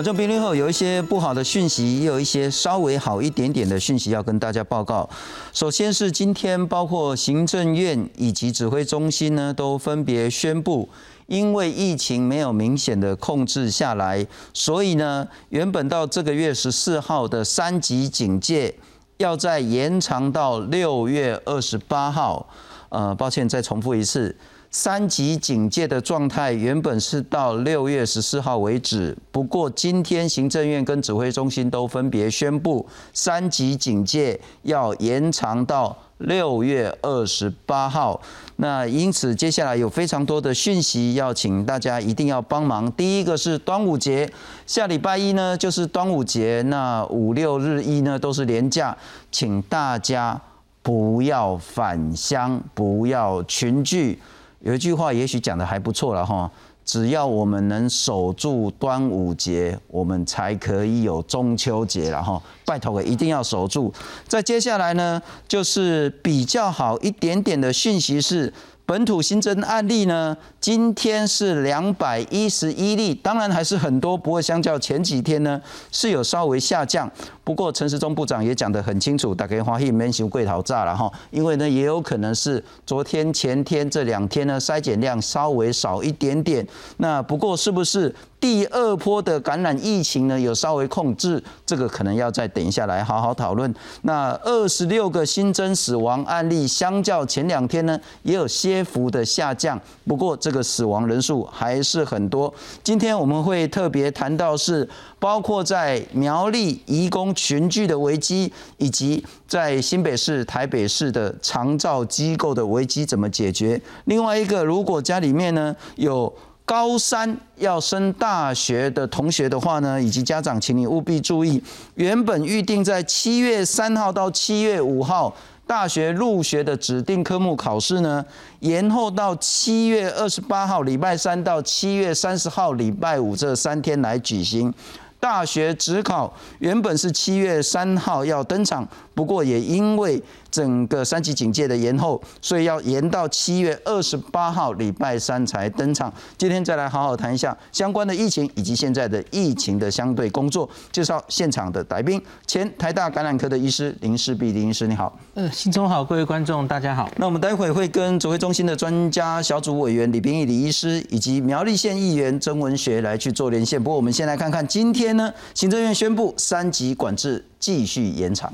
观众朋友好，有一些不好的讯息，也有一些稍微好一点点的讯息要跟大家报告。首先是今天，包括行政院以及指挥中心呢，都分别宣布，因为疫情没有明显的控制下来，所以呢，原本到这个月十四号的三级警戒，要再延长到六月二十八号。呃，抱歉，再重复一次。三级警戒的状态原本是到六月十四号为止，不过今天行政院跟指挥中心都分别宣布，三级警戒要延长到六月二十八号。那因此接下来有非常多的讯息要请大家一定要帮忙。第一个是端午节，下礼拜一呢就是端午节，那五六日一呢都是连假，请大家不要返乡，不要群聚。有一句话，也许讲的还不错了哈。只要我们能守住端午节，我们才可以有中秋节了哈。拜托，一定要守住。再接下来呢，就是比较好一点点的讯息是。本土新增案例呢，今天是两百一十一例，当然还是很多，不过相较前几天呢是有稍微下降。不过陈时中部长也讲得很清楚，大家欢喜免收贵头炸了哈，因为呢也有可能是昨天前天这两天呢筛检量稍微少一点点。那不过是不是？第二波的感染疫情呢，有稍微控制，这个可能要再等一下来好好讨论。那二十六个新增死亡案例，相较前两天呢，也有些幅的下降，不过这个死亡人数还是很多。今天我们会特别谈到是，包括在苗栗移工群聚的危机，以及在新北市、台北市的长照机构的危机怎么解决。另外一个，如果家里面呢有。高三要升大学的同学的话呢，以及家长，请你务必注意，原本预定在七月三号到七月五号大学入学的指定科目考试呢，延后到七月二十八号礼拜三到七月三十号礼拜五这三天来举行。大学指考原本是七月三号要登场，不过也因为整个三级警戒的延后，所以要延到七月二十八号礼拜三才登场。今天再来好好谈一下相关的疫情以及现在的疫情的相对工作。介绍现场的来宾，前台大感染科的医师林世碧林医师，你好。呃，新中好，各位观众大家好。那我们待会会跟指挥中心的专家小组委员李炳义李医师以及苗栗县议员曾文学来去做连线。不过我们先来看看今天。呢？行政院宣布三级管制继续延长。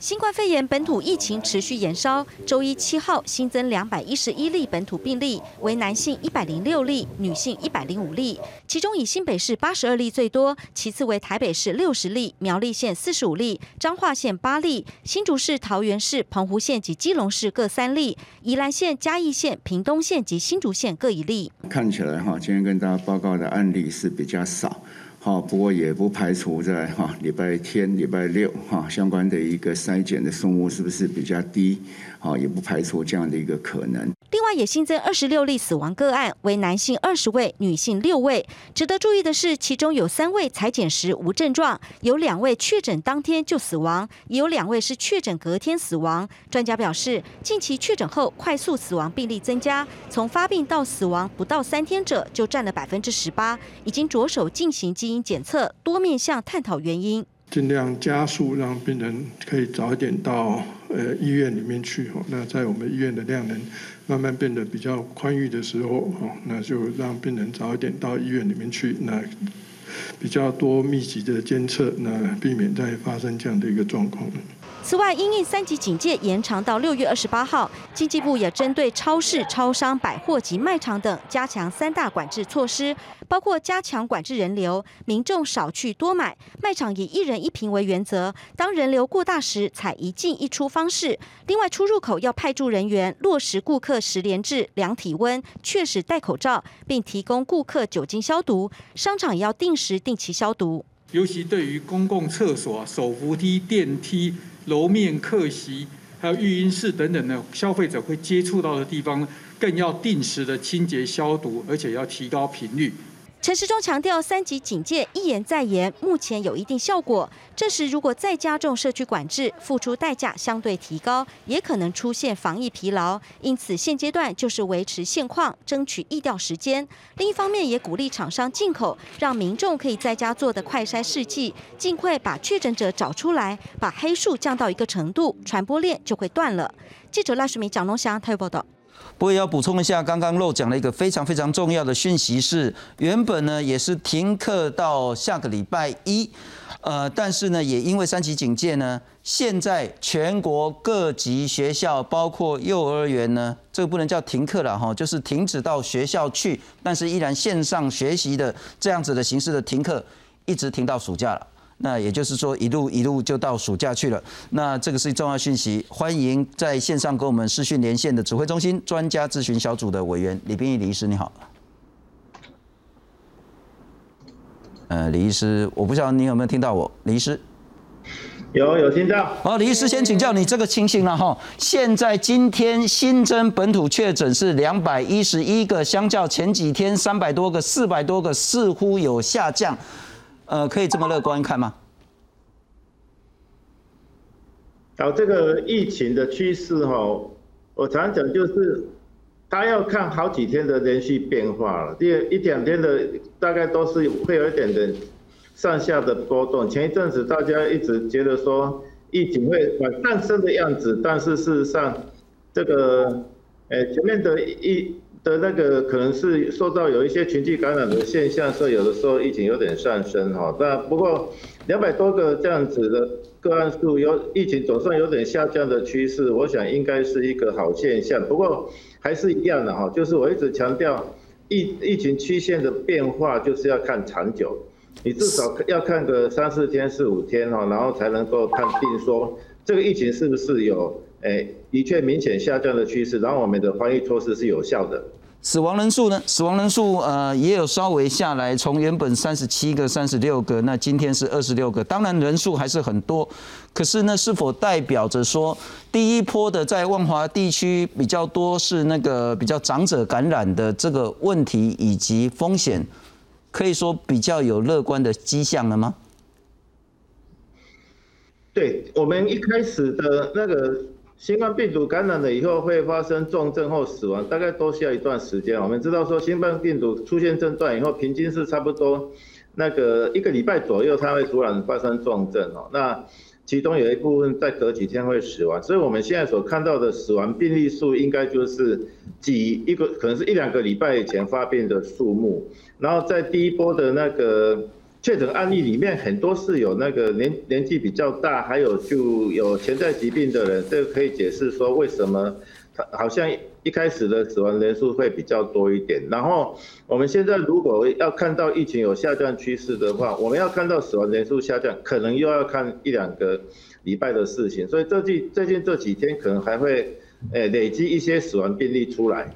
新冠肺炎本土疫情持续延烧，周一七号新增两百一十一例本土病例，为男性一百零六例，女性一百零五例。其中以新北市八十二例最多，其次为台北市六十例，苗栗县四十五例，彰化县八例，新竹市、桃园市、澎湖县及基隆市各三例，宜兰县、嘉义县、屏东县及新竹县各一例。看起来哈，今天跟大家报告的案例是比较少。好，不过也不排除在哈礼拜天、礼拜六哈相关的一个筛检的数目是不是比较低？好，也不排除这样的一个可能。另外也新增二十六例死亡个案，为男性二十位，女性六位。值得注意的是，其中有三位裁检时无症状，有两位确诊当天就死亡，也有两位是确诊隔天死亡。专家表示，近期确诊后快速死亡病例增加，从发病到死亡不到三天者就占了百分之十八，已经着手进行基因检测，多面向探讨原因。尽量加速让病人可以早一点到呃医院里面去哦。那在我们医院的量能慢慢变得比较宽裕的时候哦，那就让病人早一点到医院里面去。那比较多密集的监测，那避免再发生这样的一个状况。此外，因应三级警戒延长到六月二十八号，经济部也针对超市、超商、百货及卖场等加强三大管制措施，包括加强管制人流，民众少去多买；卖场以一人一瓶为原则，当人流过大时采一进一出方式。另外，出入口要派驻人员落实顾客十连制、量体温、确实戴口罩，并提供顾客酒精消毒。商场也要定时定期消毒。尤其对于公共厕所、手扶梯、电梯。楼面客席，还有育婴室等等的消费者会接触到的地方，更要定时的清洁消毒，而且要提高频率。陈时中强调，三级警戒一言再言，目前有一定效果。这时如果再加重社区管制，付出代价相对提高，也可能出现防疫疲劳。因此现阶段就是维持现况，争取疫调时间。另一方面也鼓励厂商进口，让民众可以在家做的快筛试剂，尽快把确诊者找出来，把黑数降到一个程度，传播链就会断了。记者赖世明、蒋龙祥台报道。不过要补充一下，刚刚漏讲了一个非常非常重要的讯息是，原本呢也是停课到下个礼拜一，呃，但是呢也因为三级警戒呢，现在全国各级学校，包括幼儿园呢，这个不能叫停课了哈，就是停止到学校去，但是依然线上学习的这样子的形式的停课，一直停到暑假了。那也就是说，一路一路就到暑假去了。那这个是重要讯息，欢迎在线上跟我们视讯连线的指挥中心专家咨询小组的委员李斌义李医师，你好。呃，李医师，我不知道你有没有听到我，李医师。有有听到。好，李医师先请教你这个情形了哈。现在今天新增本土确诊是两百一十一个，相较前几天三百多个、四百多个，似乎有下降。呃，可以这么乐观看吗？好，这个疫情的趋势哈，我常讲就是，他要看好几天的连续变化了。第一两天的大概都是会有一点点上下的波动。前一阵子大家一直觉得说疫情会往上升的样子，但是事实上，这个呃前面的一。的那个可能是受到有一些群聚感染的现象，所以有的时候疫情有点上升哈。那不过两百多个这样子的个案数，有疫情总算有点下降的趋势，我想应该是一个好现象。不过还是一样的哈，就是我一直强调疫疫情曲线的变化就是要看长久，你至少要看个三四天、四五天哈，然后才能够判定说这个疫情是不是有。哎，的确明显下降的趋势，然后我们的防疫措施是有效的。死亡人数呢？死亡人数呃也有稍微下来，从原本三十七个、三十六个，那今天是二十六个。当然人数还是很多，可是呢，是否代表着说第一波的在万华地区比较多是那个比较长者感染的这个问题以及风险，可以说比较有乐观的迹象了吗？对我们一开始的那个。新冠病毒感染了以后会发生重症或死亡，大概都需要一段时间。我们知道说新冠病毒出现症状以后，平均是差不多那个一个礼拜左右，它会突然发生重症哦。那其中有一部分在隔几天会死亡，所以我们现在所看到的死亡病例数，应该就是几一个可能是一两个礼拜以前发病的数目。然后在第一波的那个。确诊案例里面很多是有那个年年纪比较大，还有就有潜在疾病的人，这个可以解释说为什么他好像一开始的死亡人数会比较多一点。然后我们现在如果要看到疫情有下降趋势的话，我们要看到死亡人数下降，可能又要看一两个礼拜的事情。所以最近最近这几天可能还会诶累积一些死亡病例出来。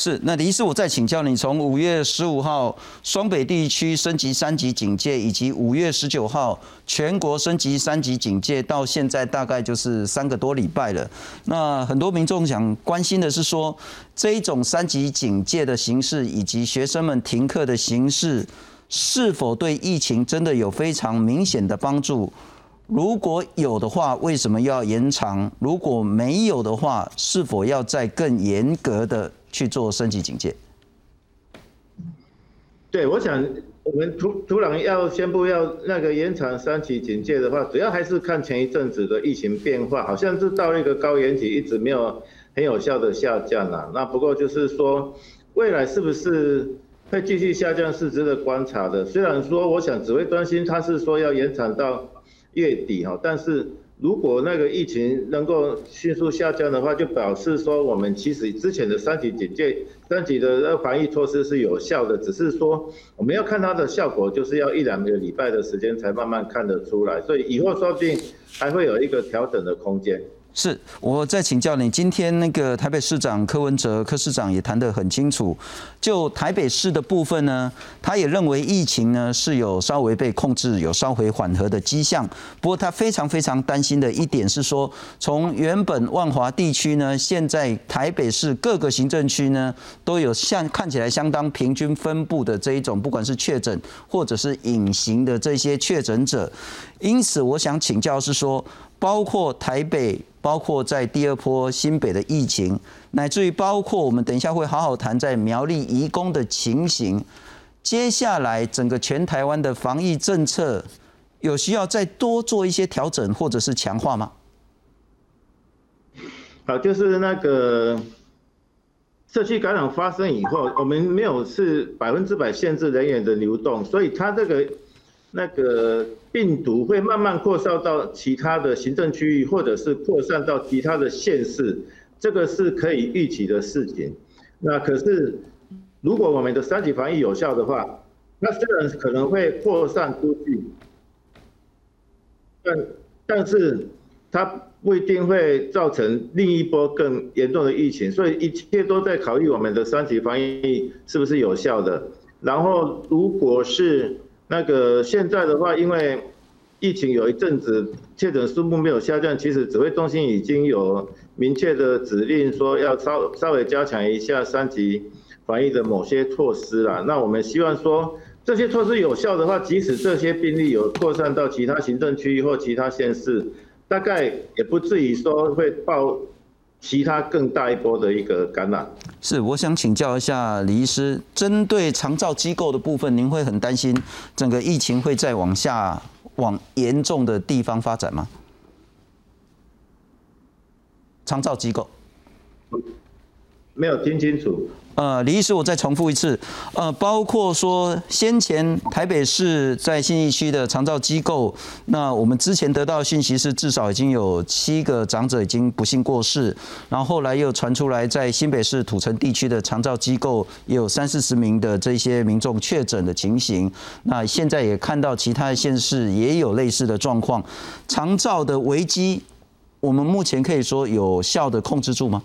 是，那李医师，我再请教你，从五月十五号双北地区升级三级警戒，以及五月十九号全国升级三级警戒，到现在大概就是三个多礼拜了。那很多民众想关心的是说，这一种三级警戒的形式，以及学生们停课的形式，是否对疫情真的有非常明显的帮助？如果有的话，为什么要延长？如果没有的话，是否要再更严格的？去做升级警戒。对，我想我们土土壤要宣布要那个延长三级警戒的话，主要还是看前一阵子的疫情变化，好像是到一个高原期，一直没有很有效的下降啊。那不过就是说，未来是不是会继续下降，是值得观察的。虽然说，我想指挥中心他是说要延长到月底哈，但是。如果那个疫情能够迅速下降的话，就表示说我们其实之前的三级警戒、三级的防疫措施是有效的，只是说我们要看它的效果，就是要一两个礼拜的时间才慢慢看得出来，所以以后说不定还会有一个调整的空间。是，我再请教你，今天那个台北市长柯文哲柯市长也谈得很清楚，就台北市的部分呢，他也认为疫情呢是有稍微被控制，有稍微缓和的迹象。不过他非常非常担心的一点是说，从原本万华地区呢，现在台北市各个行政区呢都有像看起来相当平均分布的这一种，不管是确诊或者是隐形的这些确诊者。因此，我想请教是说，包括台北。包括在第二波新北的疫情，乃至于包括我们等一下会好好谈在苗栗移工的情形。接下来整个全台湾的防疫政策有需要再多做一些调整或者是强化吗？好，就是那个社区感染发生以后，我们没有是百分之百限制人员的流动，所以它这个。那个病毒会慢慢扩散到其他的行政区域，或者是扩散到其他的县市，这个是可以预期的事情。那可是，如果我们的三级防疫有效的话，那虽然可能会扩散出去，但但是它不一定会造成另一波更严重的疫情。所以一切都在考虑我们的三级防疫是不是有效的。然后，如果是那个现在的话，因为疫情有一阵子确诊数目没有下降，其实指挥中心已经有明确的指令说要稍稍微加强一下三级防疫的某些措施了。那我们希望说这些措施有效的话，即使这些病例有扩散到其他行政区域或其他县市，大概也不至于说会爆。其他更大一波的一个感染是，我想请教一下李医师，针对长照机构的部分，您会很担心整个疫情会再往下往严重的地方发展吗？长照机构没有听清楚。呃，李医师，我再重复一次，呃，包括说先前台北市在信义区的长照机构，那我们之前得到信息是至少已经有七个长者已经不幸过世，然后后来又传出来在新北市土城地区的长照机构也有三四十名的这些民众确诊的情形，那现在也看到其他的县市也有类似的状况，长照的危机，我们目前可以说有效的控制住吗？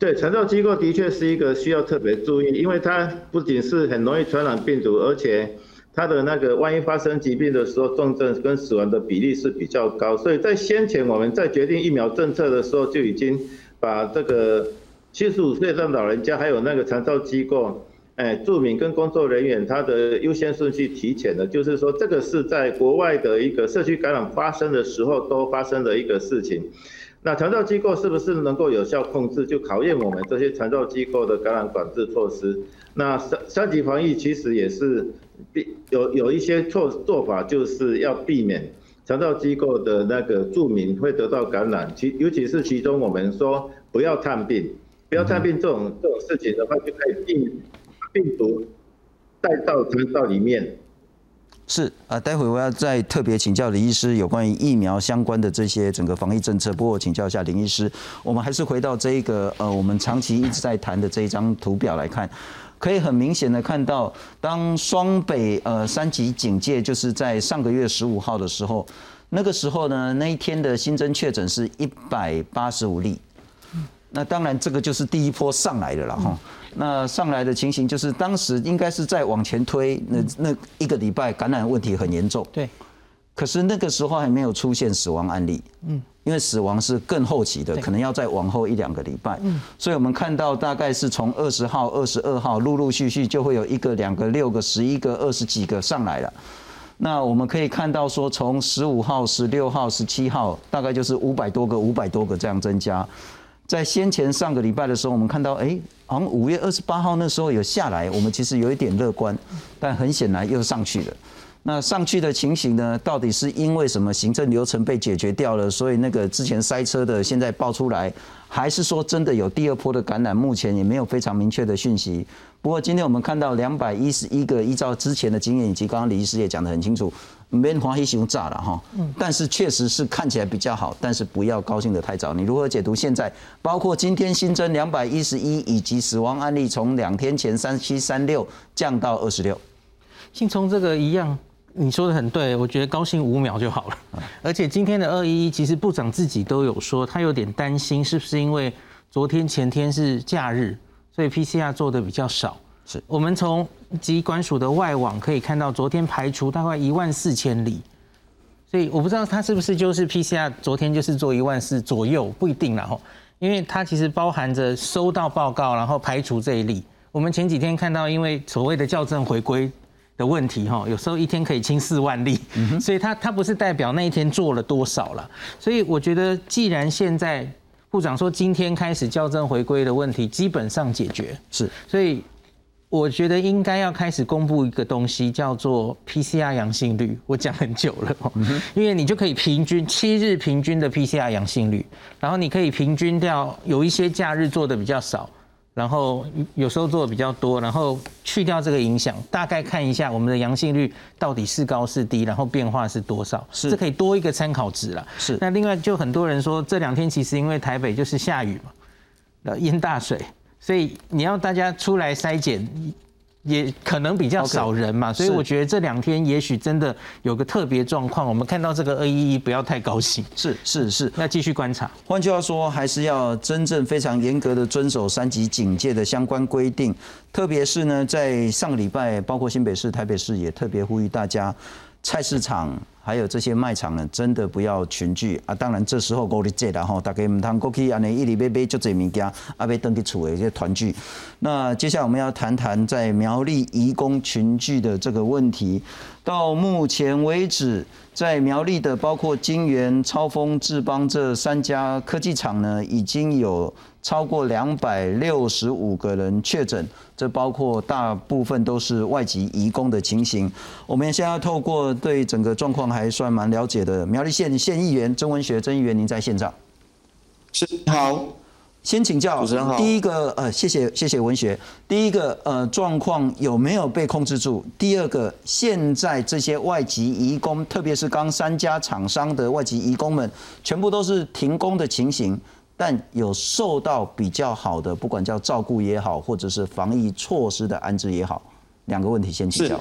对，长照机构的确是一个需要特别注意，因为它不仅是很容易传染病毒，而且它的那个万一发生疾病的时候，重症跟死亡的比例是比较高。所以在先前我们在决定疫苗政策的时候，就已经把这个七十五岁的老人家还有那个长照机构，哎，住民跟工作人员他的优先顺序提前了，就是说这个是在国外的一个社区感染发生的时候都发生的一个事情。那肠道机构是不是能够有效控制，就考验我们这些肠道机构的感染管制措施。那三三级防疫其实也是避有有一些措做法，就是要避免肠道机构的那个住民会得到感染。其尤其是其中我们说不要探病，不要探病这种这种事情的话，就可以避病毒带到肠道里面。是啊，待会我要再特别请教李医师有关于疫苗相关的这些整个防疫政策。不过请教一下林医师，我们还是回到这一个呃，我们长期一直在谈的这一张图表来看，可以很明显的看到，当双北呃三级警戒就是在上个月十五号的时候，那个时候呢，那一天的新增确诊是一百八十五例。那当然这个就是第一波上来的了哈。那上来的情形就是，当时应该是在往前推，那那一个礼拜感染问题很严重。对。可是那个时候还没有出现死亡案例。嗯。因为死亡是更后期的，可能要再往后一两个礼拜。嗯。所以我们看到大概是从二十号、二十二号陆陆续续就会有一个、两个、六个、十一个、二十几个上来了。那我们可以看到说，从十五号、十六号、十七号，大概就是五百多个、五百多个这样增加。在先前上个礼拜的时候，我们看到，哎，好像五月二十八号那时候有下来，我们其实有一点乐观，但很显然又上去了。那上去的情形呢，到底是因为什么行政流程被解决掉了，所以那个之前塞车的现在爆出来？还是说真的有第二波的感染？目前也没有非常明确的讯息。不过今天我们看到两百一十一个，依照之前的经验以及刚刚李医师也讲得很清楚，没华黑熊炸了哈。嗯。但是确实是看起来比较好，但是不要高兴的太早。你如何解读现在？包括今天新增两百一十一，以及死亡案例从两天前三七三六降到二十六。先从这个一样，你说的很对，我觉得高兴五秒就好了。而且今天的二一一，其实部长自己都有说，他有点担心，是不是因为昨天前天是假日，所以 PCR 做的比较少。是我们从疾管署的外网可以看到，昨天排除大概一万四千例，所以我不知道他是不是就是 PCR 昨天就是做一万四左右，不一定啦吼，因为它其实包含着收到报告，然后排除这一例。我们前几天看到，因为所谓的校正回归。的问题哈，有时候一天可以清四万例，所以它它不是代表那一天做了多少了。所以我觉得，既然现在部长说今天开始校正回归的问题基本上解决，是，所以我觉得应该要开始公布一个东西，叫做 PCR 阳性率。我讲很久了，因为你就可以平均七日平均的 PCR 阳性率，然后你可以平均掉有一些假日做的比较少。然后有时候做的比较多，然后去掉这个影响，大概看一下我们的阳性率到底是高是低，然后变化是多少，是这可以多一个参考值了。是。那另外就很多人说这两天其实因为台北就是下雨嘛，呃淹大水，所以你要大家出来筛检。也可能比较少人嘛，所以我觉得这两天也许真的有个特别状况。我们看到这个二一一，不要太高兴。是是是，要继续观察。换句话说，还是要真正非常严格的遵守三级警戒的相关规定。特别是呢，在上个礼拜，包括新北市、台北市也特别呼吁大家，菜市场。还有这些卖场呢，真的不要群聚啊！当然，这时候我理解了哈，大家唔通过去安尼一里买买就这物件，啊，要登去厝的一些团聚。那接下来我们要谈谈在苗栗移工群聚的这个问题。到目前为止，在苗栗的包括金源、超丰、智邦这三家科技厂呢，已经有超过两百六十五个人确诊，这包括大部分都是外籍移工的情形。我们现在透过对整个状况还算蛮了解的，苗栗县县议员曾文学曾议员，您在现场。是好。先请教，主持人好。第一个，呃，谢谢谢谢文学。第一个，呃，状况有没有被控制住？第二个，现在这些外籍移工，特别是刚三家厂商的外籍移工们，全部都是停工的情形，但有受到比较好的，不管叫照顾也好，或者是防疫措施的安置也好，两个问题先请教。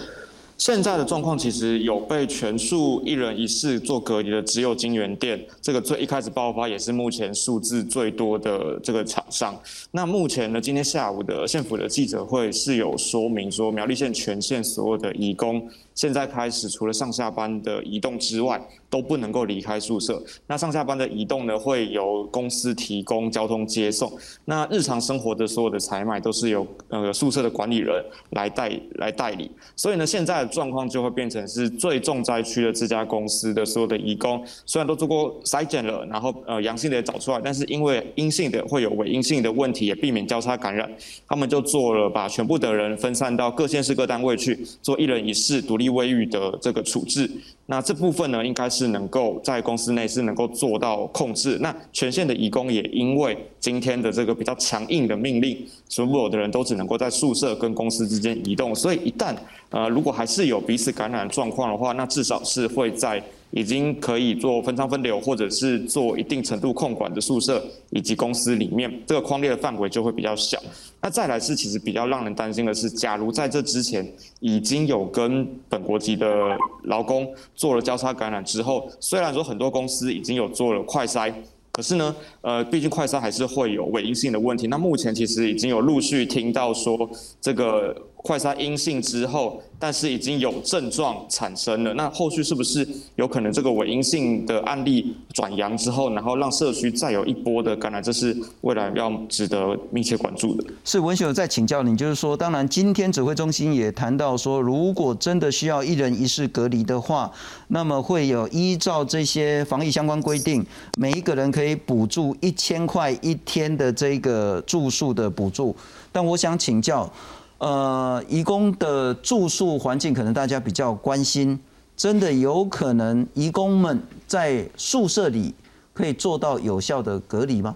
现在的状况其实有被全数一人一室做隔离的，只有金源店这个最一开始爆发，也是目前数字最多的这个厂商。那目前呢，今天下午的县府的记者会是有说明说，苗栗县全县所有的义工。现在开始，除了上下班的移动之外，都不能够离开宿舍。那上下班的移动呢，会由公司提供交通接送。那日常生活的所有的采买，都是由呃宿舍的管理人来代来代理。所以呢，现在的状况就会变成是最重灾区的这家公司的所有的移工，虽然都做过筛检了，然后呃阳性的也找出来，但是因为阴性的会有伪阴性的问题，也避免交叉感染，他们就做了把全部的人分散到各县市各单位去做一人一室独立。卫浴的这个处置，那这部分呢，应该是能够在公司内是能够做到控制。那全县的义工也因为今天的这个比较强硬的命令，所有的人都只能够在宿舍跟公司之间移动。所以一旦呃如果还是有彼此感染状况的话，那至少是会在。已经可以做分仓分流，或者是做一定程度控管的宿舍以及公司里面，这个框列的范围就会比较小。那再来是，其实比较让人担心的是，假如在这之前已经有跟本国籍的劳工做了交叉感染之后，虽然说很多公司已经有做了快筛，可是呢，呃，毕竟快筛还是会有伪阴性的问题。那目前其实已经有陆续听到说，这个快筛阴性之后。但是已经有症状产生了，那后续是不是有可能这个伪阴性的案例转阳之后，然后让社区再有一波的感染？这是未来要值得密切关注的。是文秀在请教你，就是说，当然今天指挥中心也谈到说，如果真的需要一人一室隔离的话，那么会有依照这些防疫相关规定，每一个人可以补助一千块一天的这个住宿的补助。但我想请教。呃，移工的住宿环境可能大家比较关心，真的有可能移工们在宿舍里可以做到有效的隔离吗？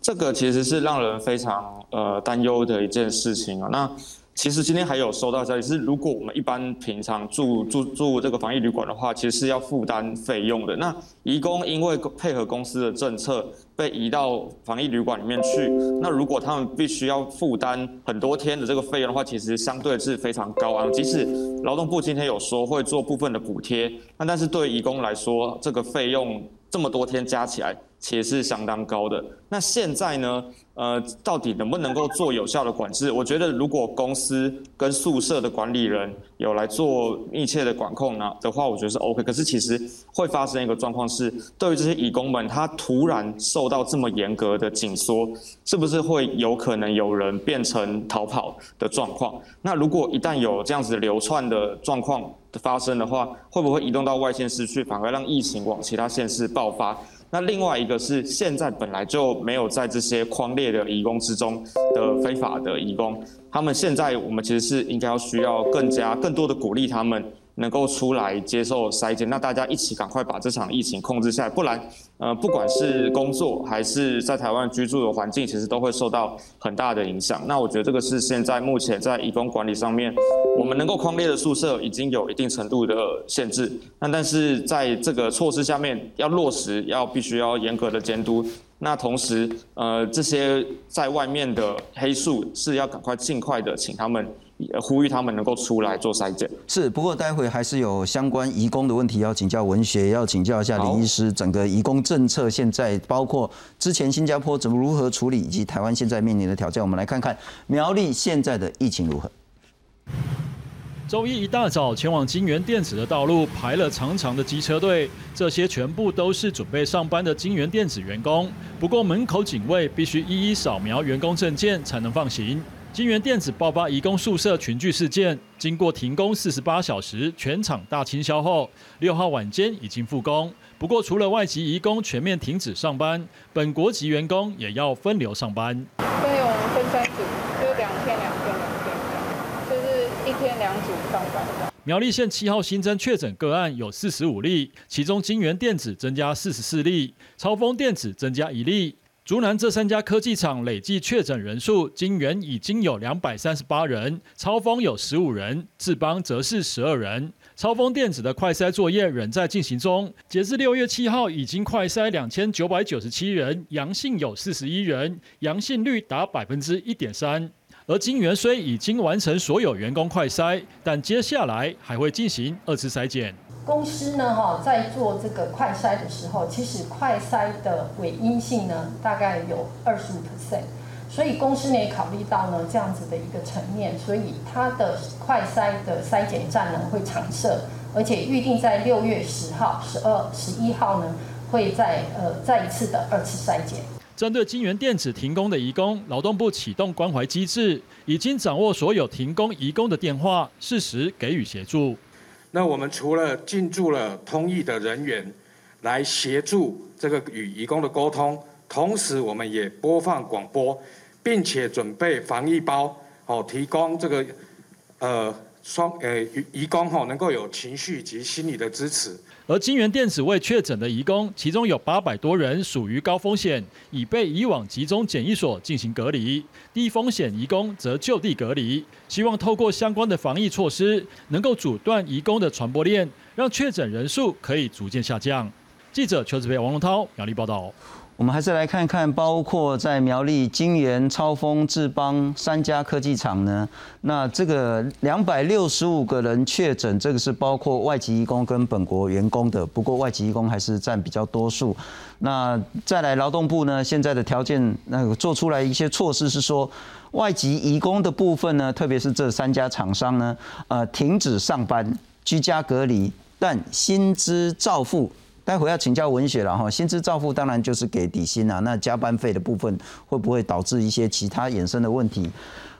这个其实是让人非常呃担忧的一件事情啊。那其实今天还有收到消息是，如果我们一般平常住住住这个防疫旅馆的话，其实是要负担费用的。那移工因为配合公司的政策，被移到防疫旅馆里面去。那如果他们必须要负担很多天的这个费用的话，其实相对是非常高昂。即使劳动部今天有说会做部分的补贴，那但是对移工来说，这个费用这么多天加起来。其实是相当高的。那现在呢？呃，到底能不能够做有效的管制？我觉得，如果公司跟宿舍的管理人有来做密切的管控呢的话，我觉得是 OK。可是其实会发生一个状况是，对于这些义工们，他突然受到这么严格的紧缩，是不是会有可能有人变成逃跑的状况？那如果一旦有这样子流窜的状况的发生的话，会不会移动到外县市去，反而让疫情往其他县市爆发？那另外一个是，现在本来就没有在这些框列的移工之中的非法的移工，他们现在我们其实是应该要需要更加更多的鼓励他们。能够出来接受筛检，那大家一起赶快把这场疫情控制下来，不然，呃，不管是工作还是在台湾居住的环境，其实都会受到很大的影响。那我觉得这个是现在目前在移工管理上面，我们能够框列的宿舍已经有一定程度的限制。那但是在这个措施下面要落实，要必须要严格的监督。那同时，呃，这些在外面的黑数是要赶快尽快的请他们。呼吁他们能够出来做筛检。是，不过待会还是有相关移工的问题要请教文学，要请教一下林医师，整个移工政策现在包括之前新加坡怎么如何处理，以及台湾现在面临的挑战。我们来看看苗栗现在的疫情如何。周一一大早前往金源电子的道路排了长长的机车队，这些全部都是准备上班的金源电子员工。不过门口警卫必须一一扫描员工证件才能放行。金源电子爆发移工宿舍群聚事件，经过停工四十八小时，全场大清消后，六号晚间已经复工。不过，除了外籍移工全面停止上班，本国籍员工也要分流上班。对，我们分三组，就两天两天两天，就是一天两组上班。苗栗县七号新增确诊个案有四十五例，其中金源电子增加四十四例，超丰电子增加一例。竹南这三家科技厂累计确诊人数，金源已经有两百三十八人，超丰有十五人，智邦则是十二人。超丰电子的快筛作业仍在进行中，截至六月七号，已经快筛两千九百九十七人，阳性有四十一人，阳性率达百分之一点三。而金源虽已经完成所有员工快筛，但接下来还会进行二次筛检。公司呢，哈，在做这个快筛的时候，其实快筛的伪阴性呢，大概有二十五 percent，所以公司呢也考虑到呢这样子的一个层面，所以它的快筛的筛检站呢会常设，而且预定在六月十号、十二、十一号呢会再呃再一次的二次筛检。针对金源电子停工的移工，劳动部启动关怀机制，已经掌握所有停工移工的电话，适时给予协助。那我们除了进驻了通译的人员来协助这个与移工的沟通，同时我们也播放广播，并且准备防疫包，哦，提供这个呃双呃移工哈能够有情绪及心理的支持。而金源电子未确诊的移工，其中有八百多人属于高风险，已被移往集中检疫所进行隔离；低风险移工则就地隔离。希望透过相关的防疫措施，能够阻断移工的传播链，让确诊人数可以逐渐下降。记者邱志培、王龙涛，杨丽报道。我们还是来看看，包括在苗栗、金源、超丰、智邦三家科技厂呢。那这个两百六十五个人确诊，这个是包括外籍移工跟本国员工的。不过外籍移工还是占比较多数。那再来劳动部呢，现在的条件那个做出来一些措施是说，外籍移工的部分呢，特别是这三家厂商呢，呃，停止上班、居家隔离，但薪资照付。待会要请教文学了哈，薪资照付当然就是给底薪啊，那加班费的部分会不会导致一些其他衍生的问题？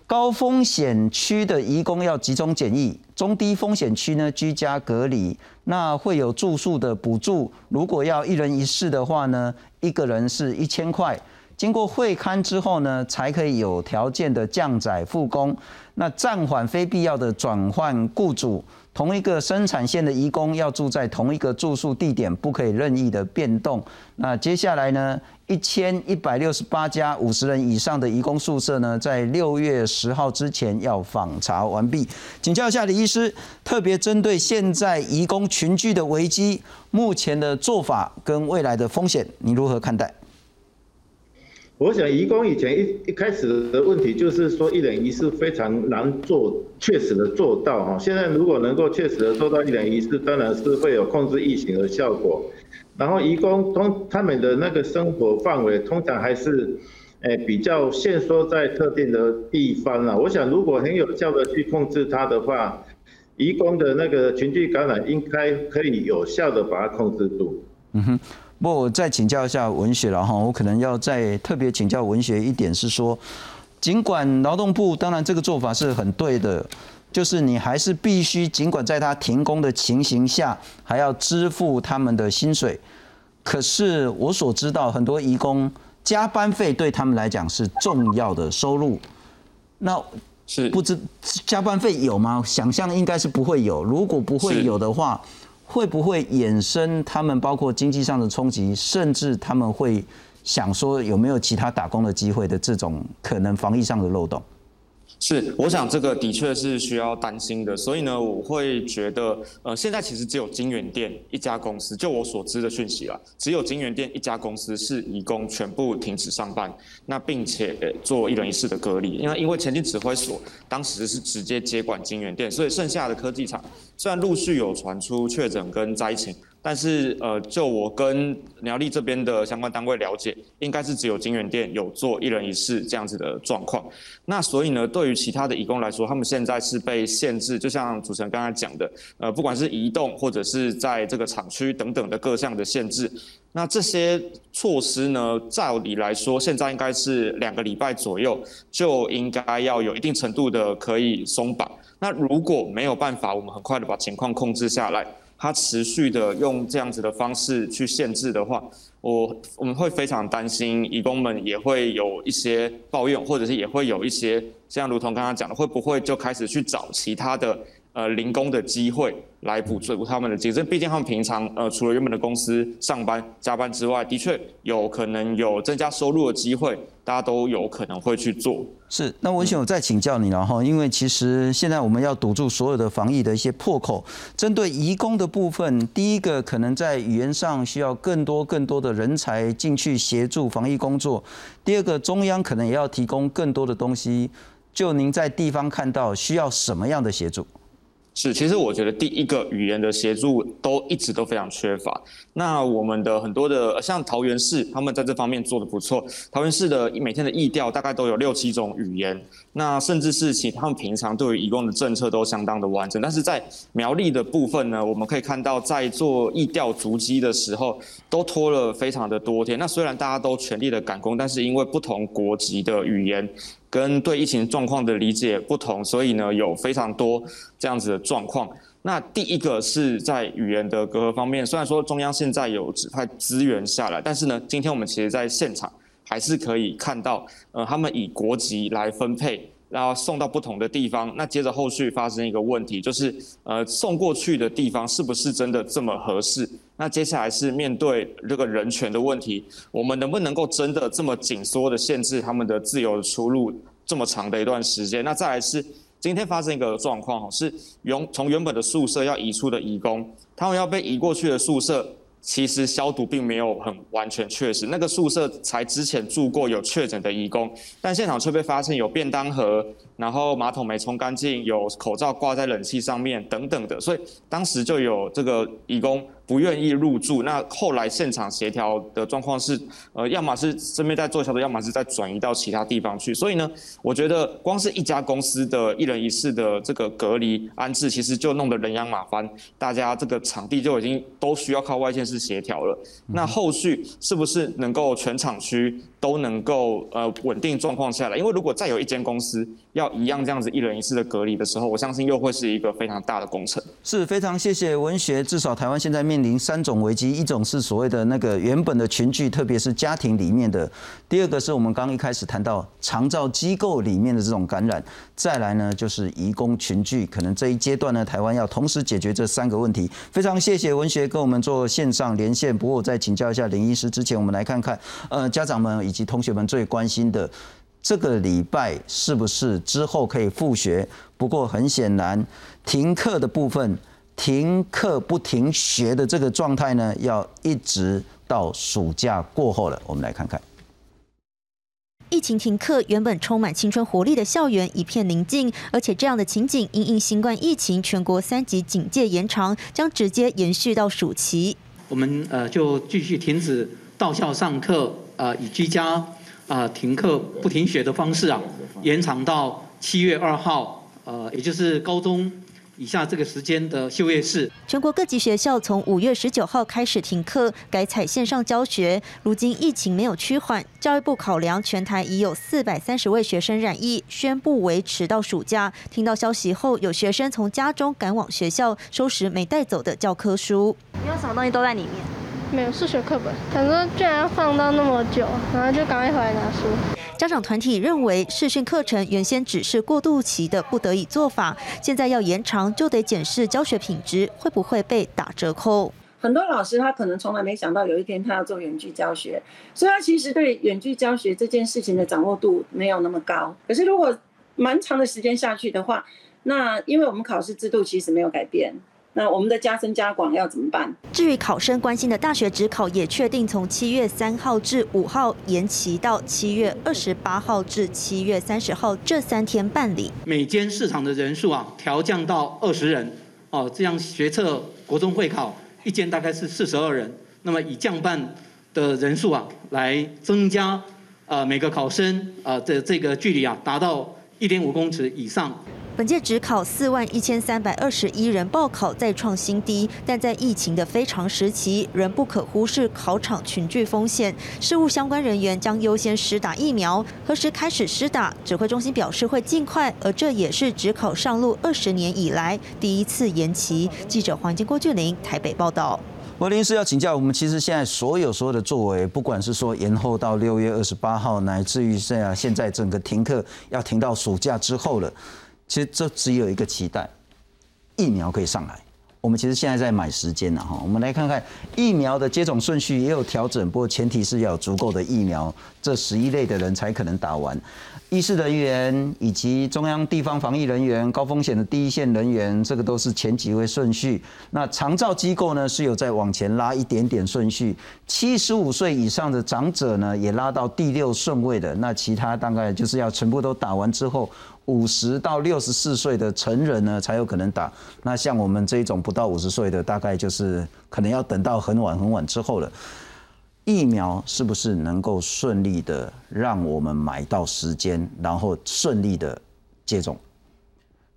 高风险区的移工要集中检疫，中低风险区呢居家隔离，那会有住宿的补助。如果要一人一室的话呢，一个人是一千块，经过会勘之后呢，才可以有条件的降载复工。那暂缓非必要的转换雇主。同一个生产线的移工要住在同一个住宿地点，不可以任意的变动。那接下来呢，一千一百六十八家五十人以上的移工宿舍呢，在六月十号之前要访查完毕。请教一下李医师，特别针对现在移工群聚的危机，目前的做法跟未来的风险，你如何看待？我想，移工以前一一开始的问题就是说，一人一事非常难做，确实的做到哈。现在如果能够确实的做到一人一事，当然是会有控制疫情的效果。然后，移工通他们的那个生活范围通常还是，诶比较限缩在特定的地方啊。我想，如果很有效的去控制它的话，移工的那个群聚感染应该可以有效的把它控制住。嗯哼。不，我再请教一下文学了哈，我可能要再特别请教文学一点是说，尽管劳动部当然这个做法是很对的，就是你还是必须尽管在他停工的情形下，还要支付他们的薪水。可是我所知道很多移工加班费对他们来讲是重要的收入，那是不知加班费有吗？想象应该是不会有，如果不会有的话。会不会衍生他们包括经济上的冲击，甚至他们会想说有没有其他打工的机会的这种可能防疫上的漏洞？是，我想这个的确是需要担心的，所以呢，我会觉得，呃，现在其实只有金源店一家公司，就我所知的讯息啦，只有金源店一家公司是移工全部停止上班，那并且做一人一室的隔离，因为因为前进指挥所当时是直接接管金源店，所以剩下的科技厂虽然陆续有传出确诊跟灾情。但是，呃，就我跟苗栗这边的相关单位了解，应该是只有金源店有做一人一室这样子的状况。那所以呢，对于其他的义工来说，他们现在是被限制，就像主持人刚才讲的，呃，不管是移动或者是在这个厂区等等的各项的限制。那这些措施呢，照理来说，现在应该是两个礼拜左右就应该要有一定程度的可以松绑。那如果没有办法，我们很快的把情况控制下来。他持续的用这样子的方式去限制的话，我我们会非常担心，义工们也会有一些抱怨，或者是也会有一些像如同刚刚讲的，会不会就开始去找其他的呃零工的机会来补足他们的竞争？毕竟他们平常呃除了原本的公司上班加班之外，的确有可能有增加收入的机会。大家都有可能会去做。是，那文雄，我再请教你了哈，因为其实现在我们要堵住所有的防疫的一些破口。针对移工的部分，第一个可能在语言上需要更多更多的人才进去协助防疫工作。第二个，中央可能也要提供更多的东西。就您在地方看到需要什么样的协助？是，其实我觉得第一个语言的协助都一直都非常缺乏。那我们的很多的像桃园市，他们在这方面做的不错。桃园市的每天的议调大概都有六七种语言，那甚至是其他们平常对于移工的政策都相当的完整。但是在苗栗的部分呢，我们可以看到在做议调足迹的时候，都拖了非常的多天。那虽然大家都全力的赶工，但是因为不同国籍的语言。跟对疫情状况的理解不同，所以呢有非常多这样子的状况。那第一个是在语言的隔阂方面，虽然说中央现在有指派资源下来，但是呢，今天我们其实在现场还是可以看到，呃，他们以国籍来分配。然后送到不同的地方，那接着后续发生一个问题，就是呃送过去的地方是不是真的这么合适？那接下来是面对这个人权的问题，我们能不能够真的这么紧缩的限制他们的自由出入这么长的一段时间？那再来是今天发生一个状况，是原从原本的宿舍要移出的移工，他们要被移过去的宿舍。其实消毒并没有很完全确实，那个宿舍才之前住过有确诊的义工，但现场却被发现有便当盒，然后马桶没冲干净，有口罩挂在冷气上面等等的，所以当时就有这个义工。不愿意入住，那后来现场协调的状况是，呃，要么是身边在做消毒，要么是在转移到其他地方去。所以呢，我觉得光是一家公司的一人一室的这个隔离安置，其实就弄得人仰马翻，大家这个场地就已经都需要靠外线式协调了。那后续是不是能够全厂区都能够呃稳定状况下来。因为如果再有一间公司要一样这样子一人一次的隔离的时候，我相信又会是一个非常大的工程。是非常谢谢文学。至少台湾现在面临三种危机，一种是所谓的那个原本的群聚，特别是家庭里面的；第二个是我们刚刚一开始谈到长照机构里面的这种感染；再来呢就是移工群聚。可能这一阶段呢，台湾要同时解决这三个问题。非常谢谢文学跟我们做线上连线。不过我再请教一下林医师，之前我们来看看，呃，家长们以及同学们最关心的。这个礼拜是不是之后可以复学？不过很显然，停课的部分，停课不停学的这个状态呢，要一直到暑假过后了。我们来看看，疫情停课，原本充满青春活力的校园一片宁静，而且这样的情景，因应新冠疫情，全国三级警戒延长，将直接延续到暑期。我们呃就继续停止到校上课，呃以居家。啊，停课不停学的方式啊，延长到七月二号，呃，也就是高中以下这个时间的休业式。全国各级学校从五月十九号开始停课，改采线上教学。如今疫情没有趋缓，教育部考量全台已有四百三十位学生染疫，宣布维持到暑假。听到消息后，有学生从家中赶往学校收拾没带走的教科书。有什么东西都在里面？没有数学课本，想说居然要放到那么久，然后就赶快回来拿书。家长团体认为，视讯课程原先只是过渡期的不得已做法，现在要延长，就得检视教学品质会不会被打折扣。很多老师他可能从来没想到有一天他要做远距教学，所以他其实对远距教学这件事情的掌握度没有那么高。可是如果蛮长的时间下去的话，那因为我们考试制度其实没有改变。那我们的加深加广要怎么办？至于考生关心的大学指考，也确定从七月三号至五号延期到七月二十八号至七月三十号这三天办理。每间市场的人数啊调降到二十人哦，这样学测国中会考一间大概是四十二人，那么以降半的人数啊来增加，呃每个考生啊的这个距离啊达到一点五公尺以上。本届只考四万一千三百二十一人报考，再创新低。但在疫情的非常时期，仍不可忽视考场群聚风险。事务相关人员将优先施打疫苗，何时开始施打？指挥中心表示会尽快，而这也是只考上路二十年以来第一次延期。记者黄金郭俊玲台北报道。我临时要请教我们，其实现在所有所有的作为，不管是说延后到六月二十八号，乃至于现在现在整个停课要停到暑假之后了。其实这只有一个期待，疫苗可以上来。我们其实现在在买时间了哈。我们来看看疫苗的接种顺序也有调整，不过前提是要有足够的疫苗，这十一类的人才可能打完。医事人员以及中央地方防疫人员、高风险的第一线人员，这个都是前几位顺序。那长照机构呢是有在往前拉一点点顺序。七十五岁以上的长者呢也拉到第六顺位的。那其他大概就是要全部都打完之后。五十到六十四岁的成人呢，才有可能打。那像我们这种不到五十岁的，大概就是可能要等到很晚很晚之后了。疫苗是不是能够顺利的让我们买到时间，然后顺利的接种？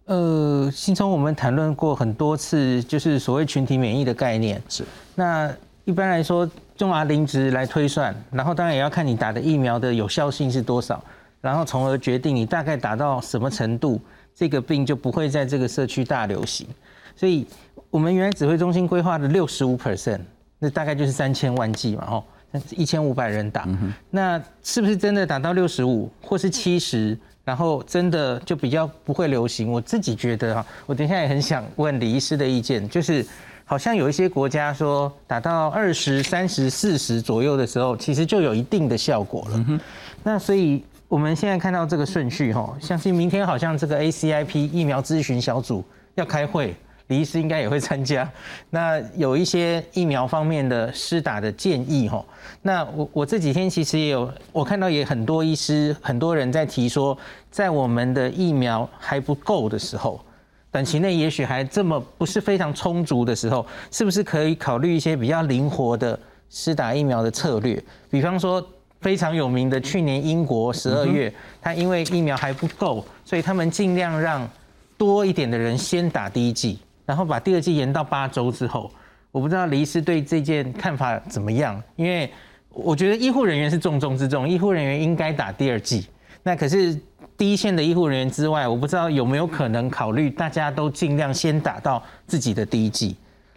呃，新聪，我们谈论过很多次，就是所谓群体免疫的概念。是。那一般来说，中华零值来推算，然后当然也要看你打的疫苗的有效性是多少。然后从而决定你大概达到什么程度，这个病就不会在这个社区大流行。所以，我们原来指挥中心规划的六十五 percent，那大概就是三千万剂嘛，吼，一千五百人打。那是不是真的达到六十五或是七十，然后真的就比较不会流行？我自己觉得哈，我等下也很想问李医师的意见，就是好像有一些国家说达到二十三十四十左右的时候，其实就有一定的效果了。那所以。我们现在看到这个顺序哈，相信明天好像这个 ACIP 疫苗咨询小组要开会，李医师应该也会参加。那有一些疫苗方面的施打的建议哈，那我我这几天其实也有，我看到也很多医师很多人在提说，在我们的疫苗还不够的时候，短期内也许还这么不是非常充足的时候，是不是可以考虑一些比较灵活的施打疫苗的策略，比方说。非常有名的，去年英国十二月，他因为疫苗还不够，所以他们尽量让多一点的人先打第一剂，然后把第二剂延到八周之后。我不知道李医师对这件看法怎么样，因为我觉得医护人员是重中之重，医护人员应该打第二剂。那可是第一线的医护人员之外，我不知道有没有可能考虑大家都尽量先打到自己的第一剂。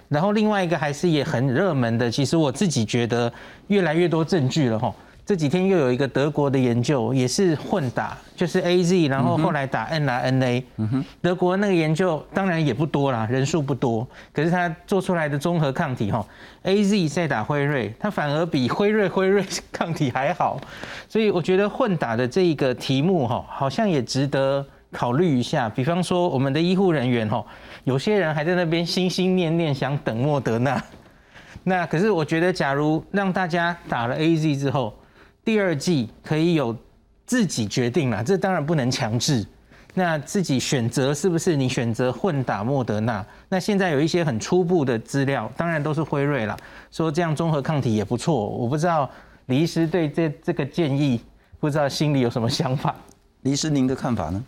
然后另外一个还是也很热门的，其实我自己觉得越来越多证据了哈。这几天又有一个德国的研究，也是混打，就是 A Z，然后后来打 N R N A。嗯哼。德国那个研究当然也不多啦，人数不多，可是他做出来的综合抗体哈，A Z 在打辉瑞，它反而比辉瑞辉瑞抗体还好。所以我觉得混打的这一个题目哈，好像也值得考虑一下。比方说我们的医护人员哈，有些人还在那边心心念念想等莫德纳。那可是我觉得，假如让大家打了 A Z 之后，第二季可以有自己决定了，这当然不能强制。那自己选择是不是你选择混打莫德纳？那现在有一些很初步的资料，当然都是辉瑞了，说这样综合抗体也不错。我不知道李医师对这这个建议，不知道心里有什么想法？李医师您的看法呢？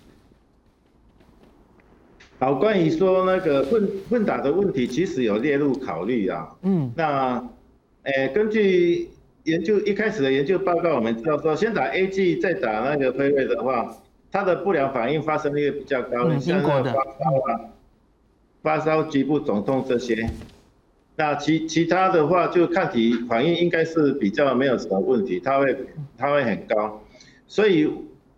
好，关于说那个混混打的问题，其实有列入考虑啊。嗯，那，诶，根据。研究一开始的研究报告，我们知道说，先打 A G 再打那个辉瑞的话，它的不良反应发生率比较高，像那个发烧啊、发烧、局部肿痛这些。那其其他的话，就抗体反应应该是比较没有什么问题，它会它会很高。所以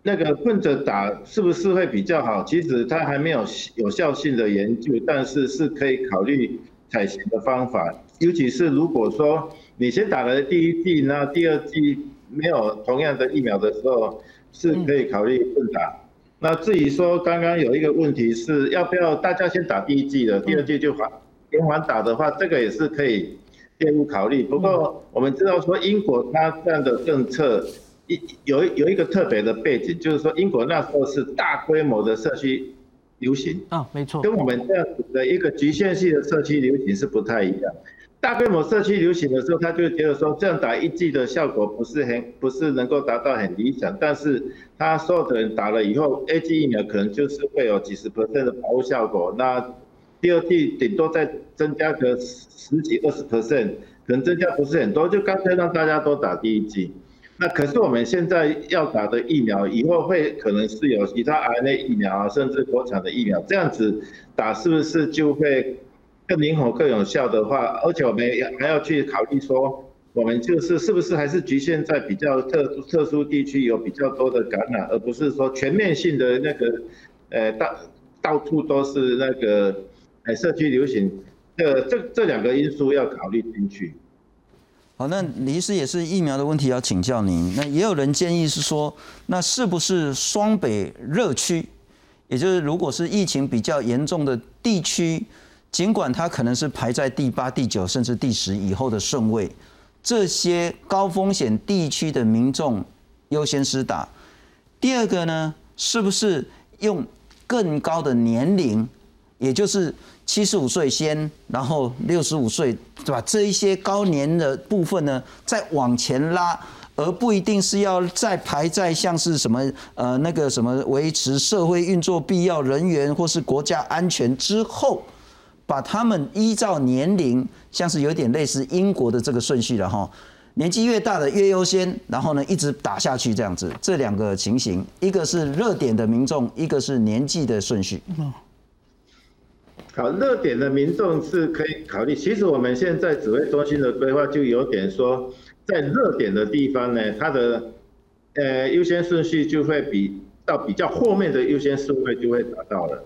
那个混着打是不是会比较好？其实它还没有有效性的研究，但是是可以考虑采行的方法，尤其是如果说。你先打了第一剂，那第二剂没有同样的疫苗的时候，是可以考虑混打。那至于说刚刚有一个问题是要不要大家先打第一剂的，第二剂就缓连环打的话，这个也是可以列入考虑。不过我们知道说英国它这样的政策一有有一个特别的背景，就是说英国那时候是大规模的社区流行啊，没错，跟我们这样子的一个局限性的社区流行是不太一样。大规模社区流行的时候，他就觉得说这样打一剂的效果不是很不是能够达到很理想，但是他所有的人打了以后，A G 疫苗可能就是会有几十 percent 的保护效果，那第二剂顶多再增加个十几二十 percent，可能增加不是很多，就干脆让大家都打第一剂。那可是我们现在要打的疫苗，以后会可能是有其他 R N A 疫苗，甚至国产的疫苗，这样子打是不是就会？更灵活、更有效的话，而且我们还要去考虑说，我们就是是不是还是局限在比较特特殊地区有比较多的感染，而不是说全面性的那个，呃，到到处都是那个，呃，社区流行，这这这两个因素要考虑进去。好，那李医师也是疫苗的问题要请教您。那也有人建议是说，那是不是双北热区，也就是如果是疫情比较严重的地区？尽管它可能是排在第八、第九甚至第十以后的顺位，这些高风险地区的民众优先施打。第二个呢，是不是用更高的年龄，也就是七十五岁先，然后六十五岁，对吧？这一些高年的部分呢，再往前拉，而不一定是要再排在像是什么呃那个什么维持社会运作必要人员或是国家安全之后。把他们依照年龄，像是有点类似英国的这个顺序了哈，年纪越大的越优先，然后呢一直打下去这样子，这两个情形，一个是热点的民众，一个是年纪的顺序。好，热点的民众是可以考虑。其实我们现在指挥中心的规划就有点说，在热点的地方呢，它的呃优先顺序就会比到比较后面的优先顺位就会达到了。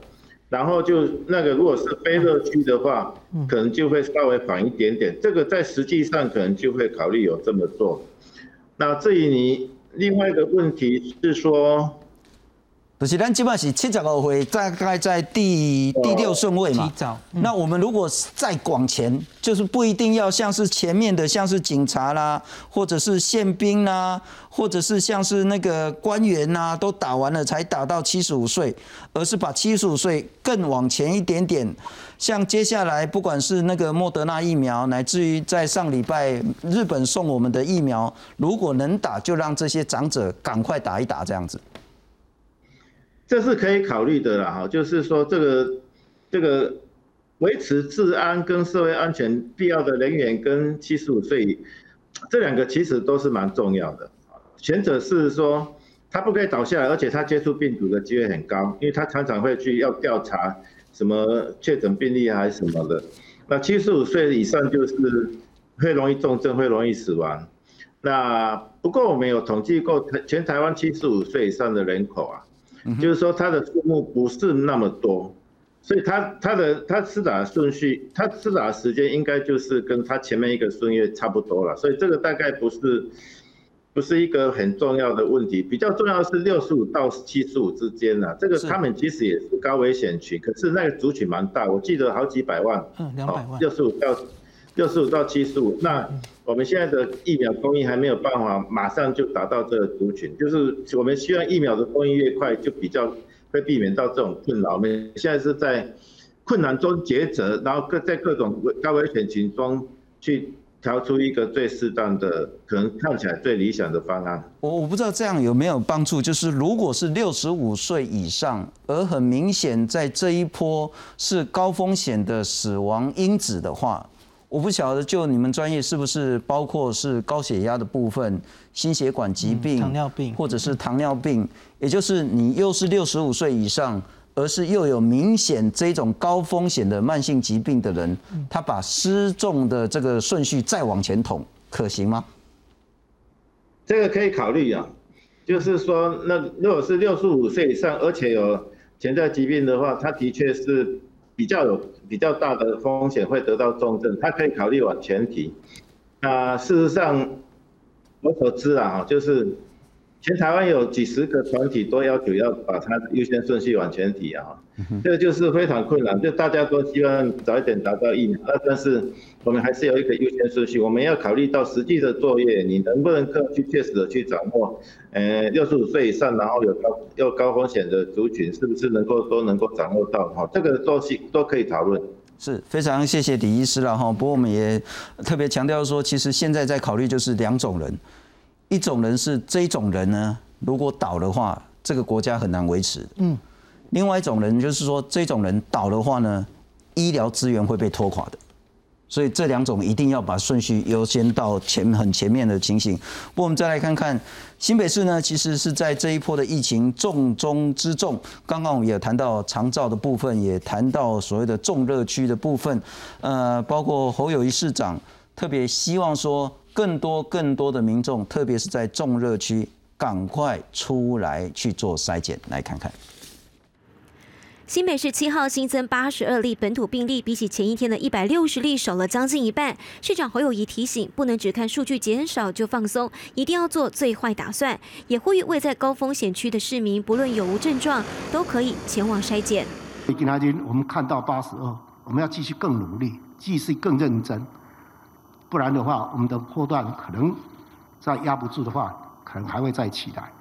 然后就那个，如果是非热区的话，可能就会稍微缓一点点。这个在实际上可能就会考虑有这么做。那至于你另外一个问题是说。就是咱基本上是七十五岁，大概在第第六顺位嘛。那我们如果再往前，就是不一定要像是前面的，像是警察啦，或者是宪兵啦，或者是像是那个官员呐，都打完了才打到七十五岁，而是把七十五岁更往前一点点。像接下来不管是那个莫德纳疫苗，乃至于在上礼拜日本送我们的疫苗，如果能打，就让这些长者赶快打一打，这样子。这是可以考虑的啦，哈，就是说这个这个维持治安跟社会安全必要的人员跟七十五岁这两个其实都是蛮重要的。前者是说他不可以倒下来，而且他接触病毒的机会很高，因为他常常会去要调查什么确诊病例还是什么的。那七十五岁以上就是会容易重症，会容易死亡。那不过我们有统计过全台湾七十五岁以上的人口啊，就是说它的数目不是那么多。所以它它的它施打的顺序，它施打的时间应该就是跟它前面一个顺月差不多了，所以这个大概不是不是一个很重要的问题，比较重要是六十五到七十五之间呢，这个他们其实也是高危险群，可是那个族群蛮大，我记得好几百万，嗯，两百万，六十五到六十五到七十五，那我们现在的疫苗供应还没有办法马上就达到这个族群，就是我们希望疫苗的供应越快，就比较。会避免到这种困扰。我们现在是在困难中抉择，然后各在各种高危险群中去调出一个最适当的、可能看起来最理想的方案。我我不知道这样有没有帮助。就是如果是六十五岁以上，而很明显在这一波是高风险的死亡因子的话。我不晓得，就你们专业是不是包括是高血压的部分、心血管疾病、糖尿病，或者是糖尿病，也就是你又是六十五岁以上，而是又有明显这种高风险的慢性疾病的人，他把失重的这个顺序再往前捅，可行吗？这个可以考虑啊，就是说，那如果是六十五岁以上，而且有潜在疾病的话，他的确是。比较有比较大的风险会得到重症，他可以考虑往前提。那事实上，我所知啊，就是全台湾有几十个团体都要求要把它优先顺序往前提啊。这个就是非常困难，就大家都希望早一点达到疫苗，但是我们还是有一个优先顺序。我们要考虑到实际的作业，你能不能够去切实的去掌握，呃，六十五岁以上，然后有高又高风险的族群，是不是能够都能够掌握到？哈，这个都是都可以讨论。是非常谢谢李医师了哈。不过我们也特别强调说，其实现在在考虑就是两种人，一种人是这种人呢，如果倒的话，这个国家很难维持。嗯。另外一种人就是说，这种人倒的话呢，医疗资源会被拖垮的，所以这两种一定要把顺序优先到前很前面的情形。不过我们再来看看新北市呢，其实是在这一波的疫情重中之重。刚刚我们也谈到长照的部分，也谈到所谓的重热区的部分，呃，包括侯友谊市长特别希望说，更多更多的民众，特别是在重热区，赶快出来去做筛检，来看看。新北市七号新增八十二例本土病例，比起前一天的一百六十例少了将近一半。市长侯友谊提醒，不能只看数据减少就放松，一定要做最坏打算。也呼吁未在高风险区的市民，不论有无症状，都可以前往筛检。今天我们看到八十二，我们要继续更努力，继续更认真，不然的话，我们的波段可能再压不住的话，可能还会再起来。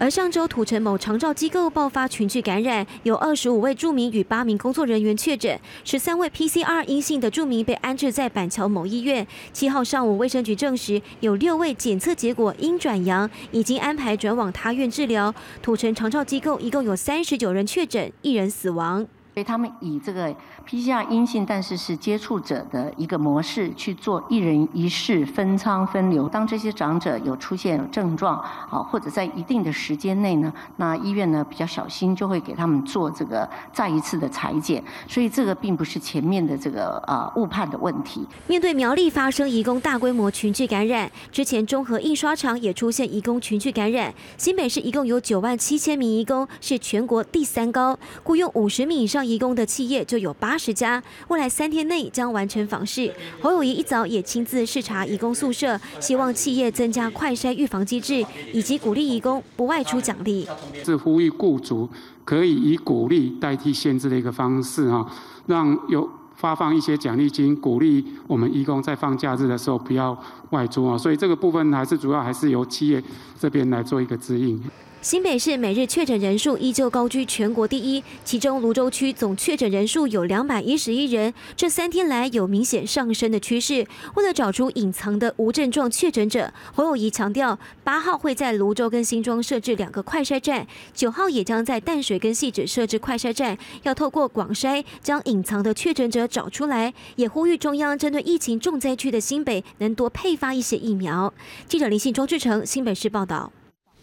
而上周土城某长照机构爆发群聚感染，有二十五位住民与八名工作人员确诊，十三位 PCR 阴性的住民被安置在板桥某医院。七号上午，卫生局证实有六位检测结果阴转阳，已经安排转往他院治疗。土城长照机构一共有三十九人确诊，一人死亡。所以他们以这个 PCR 阴性，但是是接触者的一个模式去做一人一室分仓分流。当这些长者有出现症状啊，或者在一定的时间内呢，那医院呢比较小心，就会给他们做这个再一次的裁剪。所以这个并不是前面的这个啊误判的问题。面对苗栗发生移工大规模群聚感染，之前中和印刷厂也出现移工群聚感染。新北市一共有九万七千名移工，是全国第三高，雇佣五十名以上。移工的企业就有八十家，未来三天内将完成访视。侯友谊一早也亲自视察移工宿舍，希望企业增加快筛预防机制，以及鼓励移工不外出奖励。是呼吁雇主可以以鼓励代替限制的一个方式哈，让有发放一些奖励金，鼓励我们移工在放假日的时候不要外出啊。所以这个部分还是主要还是由企业这边来做一个指引。新北市每日确诊人数依旧高居全国第一，其中泸州区总确诊人数有两百一十一人，这三天来有明显上升的趋势。为了找出隐藏的无症状确诊者，侯友谊强调，八号会在泸州跟新庄设置两个快筛站，九号也将在淡水跟细致设置快筛站，要透过广筛将隐藏的确诊者找出来。也呼吁中央针对疫情重灾区的新北，能多配发一些疫苗。记者林信庄志成新北市报道。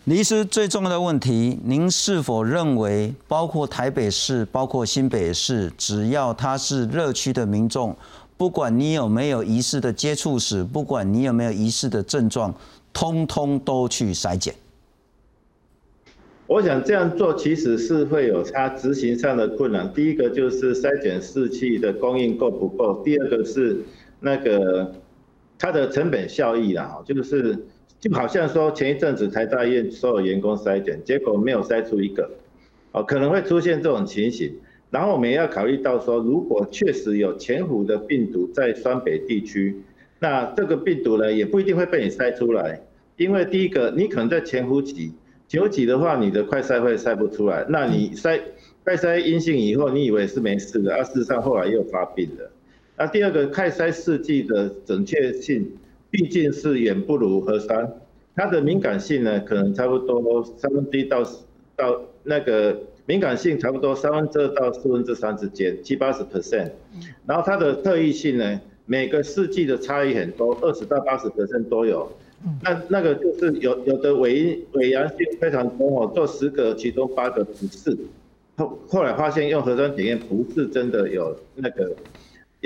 李医师，最重要的问题，您是否认为，包括台北市、包括新北市，只要他是热区的民众，不管你有没有疑似的接触史，不管你有没有疑似的症状，通通都去筛检？我想这样做其实是会有它执行上的困难。第一个就是筛检试剂的供应够不够，第二个是那个它的成本效益啦，就是。就好像说前一阵子台大医院所有员工筛检，结果没有筛出一个，哦，可能会出现这种情形。然后我们也要考虑到说，如果确实有潜伏的病毒在双北地区，那这个病毒呢也不一定会被你筛出来，因为第一个你可能在前湖挤，前湖挤的话，你的快筛会筛不出来，那你筛快筛阴性以后，你以为是没事的，而事实上后来又发病了。那第二个快筛试剂的准确性。毕竟是远不如核酸，它的敏感性呢，可能差不多三分之一到到那个敏感性差不多三分之二到四分之三之间，七八十 percent。然后它的特异性呢，每个试剂的差异很多，二十到八十 percent 都有。那那个就是有有的伪伪阳性非常多哦，做十个其中八个不是，后后来发现用核酸检验不是真的有那个。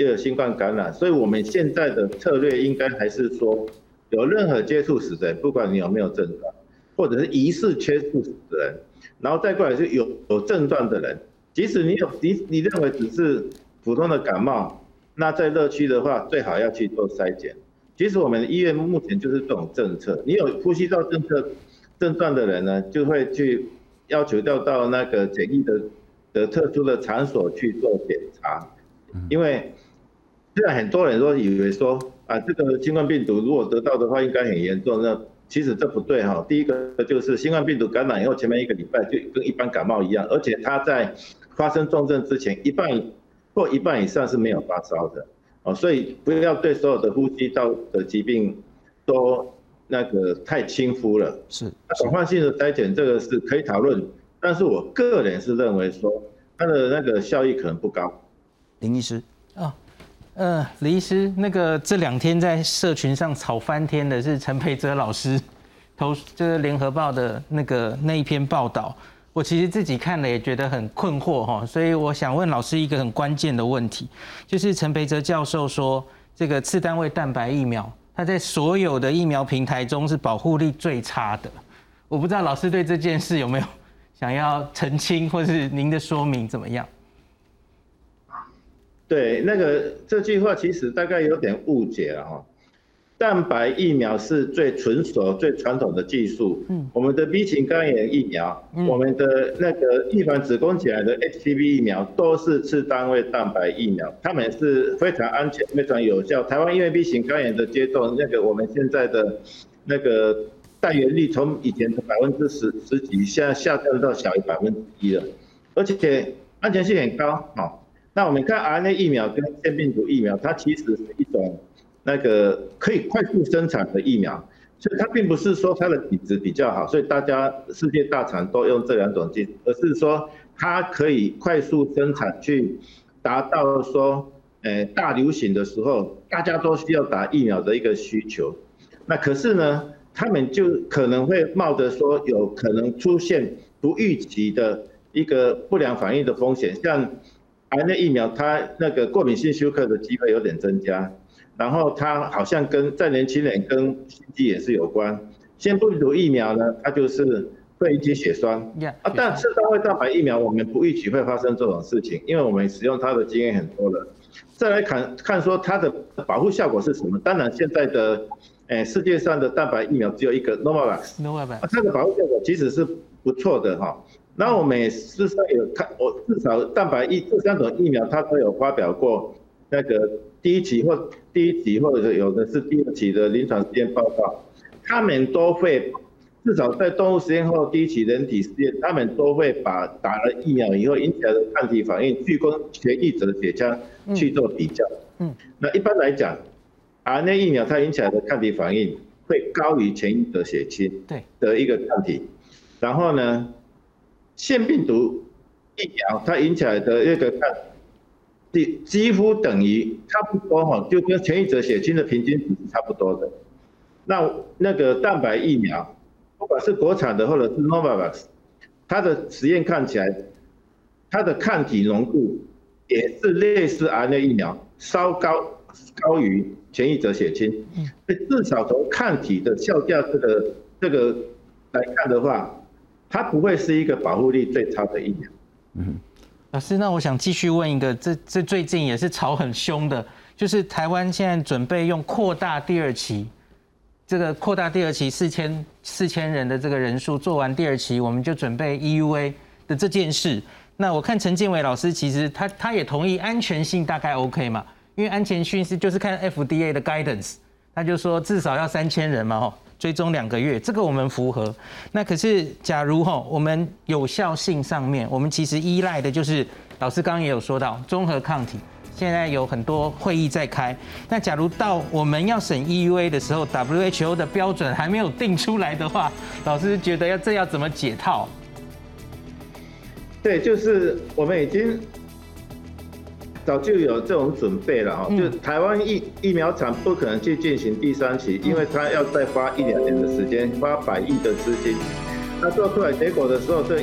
又有新冠感染，所以我们现在的策略应该还是说，有任何接触史的，不管你有没有症状，或者是疑似接触史的人，然后再过来是有有症状的人，即使你有你你认为只是普通的感冒，那在热区的话，最好要去做筛检。其实我们医院目前就是这种政策，你有呼吸道政策症状的人呢，就会去要求要到那个检疫的的特殊的场所去做检查，因为。现在很多人都以为说啊，这个新冠病毒如果得到的话，应该很严重。那其实这不对哈。第一个就是新冠病毒感染以后，前面一个礼拜就跟一般感冒一样，而且它在发生重症之前，一半或一半以上是没有发烧的哦。所以不要对所有的呼吸道的疾病都那个太轻忽了。是。广泛性的筛检这个是可以讨论，但是我个人是认为说它的那个效益可能不高。林医师。啊。呃，李医师，那个这两天在社群上吵翻天的是陈培哲老师投，就是联合报的那个那一篇报道。我其实自己看了也觉得很困惑哈，所以我想问老师一个很关键的问题，就是陈培哲教授说，这个次单位蛋白疫苗，它在所有的疫苗平台中是保护力最差的。我不知道老师对这件事有没有想要澄清，或是您的说明怎么样？对，那个这句话其实大概有点误解了哈。蛋白疫苗是最纯熟、最传统的技术。嗯，我们的 B 型肝炎疫苗，我们的那个预防子宫颈癌的 HPV 疫苗，都是次单位蛋白疫苗，它们是非常安全、非常有效。台湾因为 B 型肝炎的接种，那个我们现在的那个带源率从以前的百分之十十几，现在下降到小于百分之一了，而且安全性很高，好。那我们看 RNA 疫苗跟腺病毒疫苗，它其实是一种那个可以快速生产的疫苗，所以它并不是说它的体质比较好，所以大家世界大厂都用这两种技术，而是说它可以快速生产去达到说，呃，大流行的时候大家都需要打疫苗的一个需求。那可是呢，他们就可能会冒着说有可能出现不预期的一个不良反应的风险，像。癌那疫苗，它那个过敏性休克的机会有点增加，然后它好像跟在年轻人跟心肌也是有关。腺病毒疫苗呢，它就是会引起血栓。啊，但是单位蛋白疫苗我们不预期会发生这种事情，因为我们使用它的经验很多了。再来看看说它的保护效果是什么？当然现在的，诶，世界上的蛋白疫苗只有一个 Novavax，Novavax，它的保护效果其实是不错的哈。那我们事实上有看，我至少蛋白疫这三种疫苗，它都有发表过那个第一期或第一期或者有的是第二期的临床实验报告，他们都会至少在动物实验后第一期人体实验，他们都会把打了疫苗以后引起来的抗体反应，去跟痊愈者的血浆去做比较。嗯，那一般来讲，RNA 疫苗它引起来的抗体反应会高于前一者血清对的一个抗体。然后呢，腺病毒疫苗它引起来的那个抗体几乎等于差不多哈，就跟前一者血清的平均值是差不多的。那那个蛋白疫苗。不管是国产的或者是 Novavax，它的实验看起来，它的抗体浓度也是类似 RNA 疫苗，稍高高于前一者血清。嗯，至少从抗体的效价这个这个来看的话，它不会是一个保护力最差的疫苗。嗯，老师，那我想继续问一个，这这最近也是吵很凶的，就是台湾现在准备用扩大第二期。这个扩大第二期四千四千人的这个人数，做完第二期，我们就准备 EUA 的这件事。那我看陈建伟老师其实他他也同意安全性大概 OK 嘛，因为安全性是就是看 FDA 的 guidance，他就说至少要三千人嘛吼，追踪两个月，这个我们符合。那可是假如吼我们有效性上面，我们其实依赖的就是老师刚刚也有说到综合抗体。现在有很多会议在开，那假如到我们要审 EUA 的时候，WHO 的标准还没有定出来的话，老师觉得要这要怎么解套？对，就是我们已经早就有这种准备了哈，就台湾疫疫苗厂不可能去进行第三期，因为他要再花一两年的时间，花百亿的资金，那做出来结果的时候，这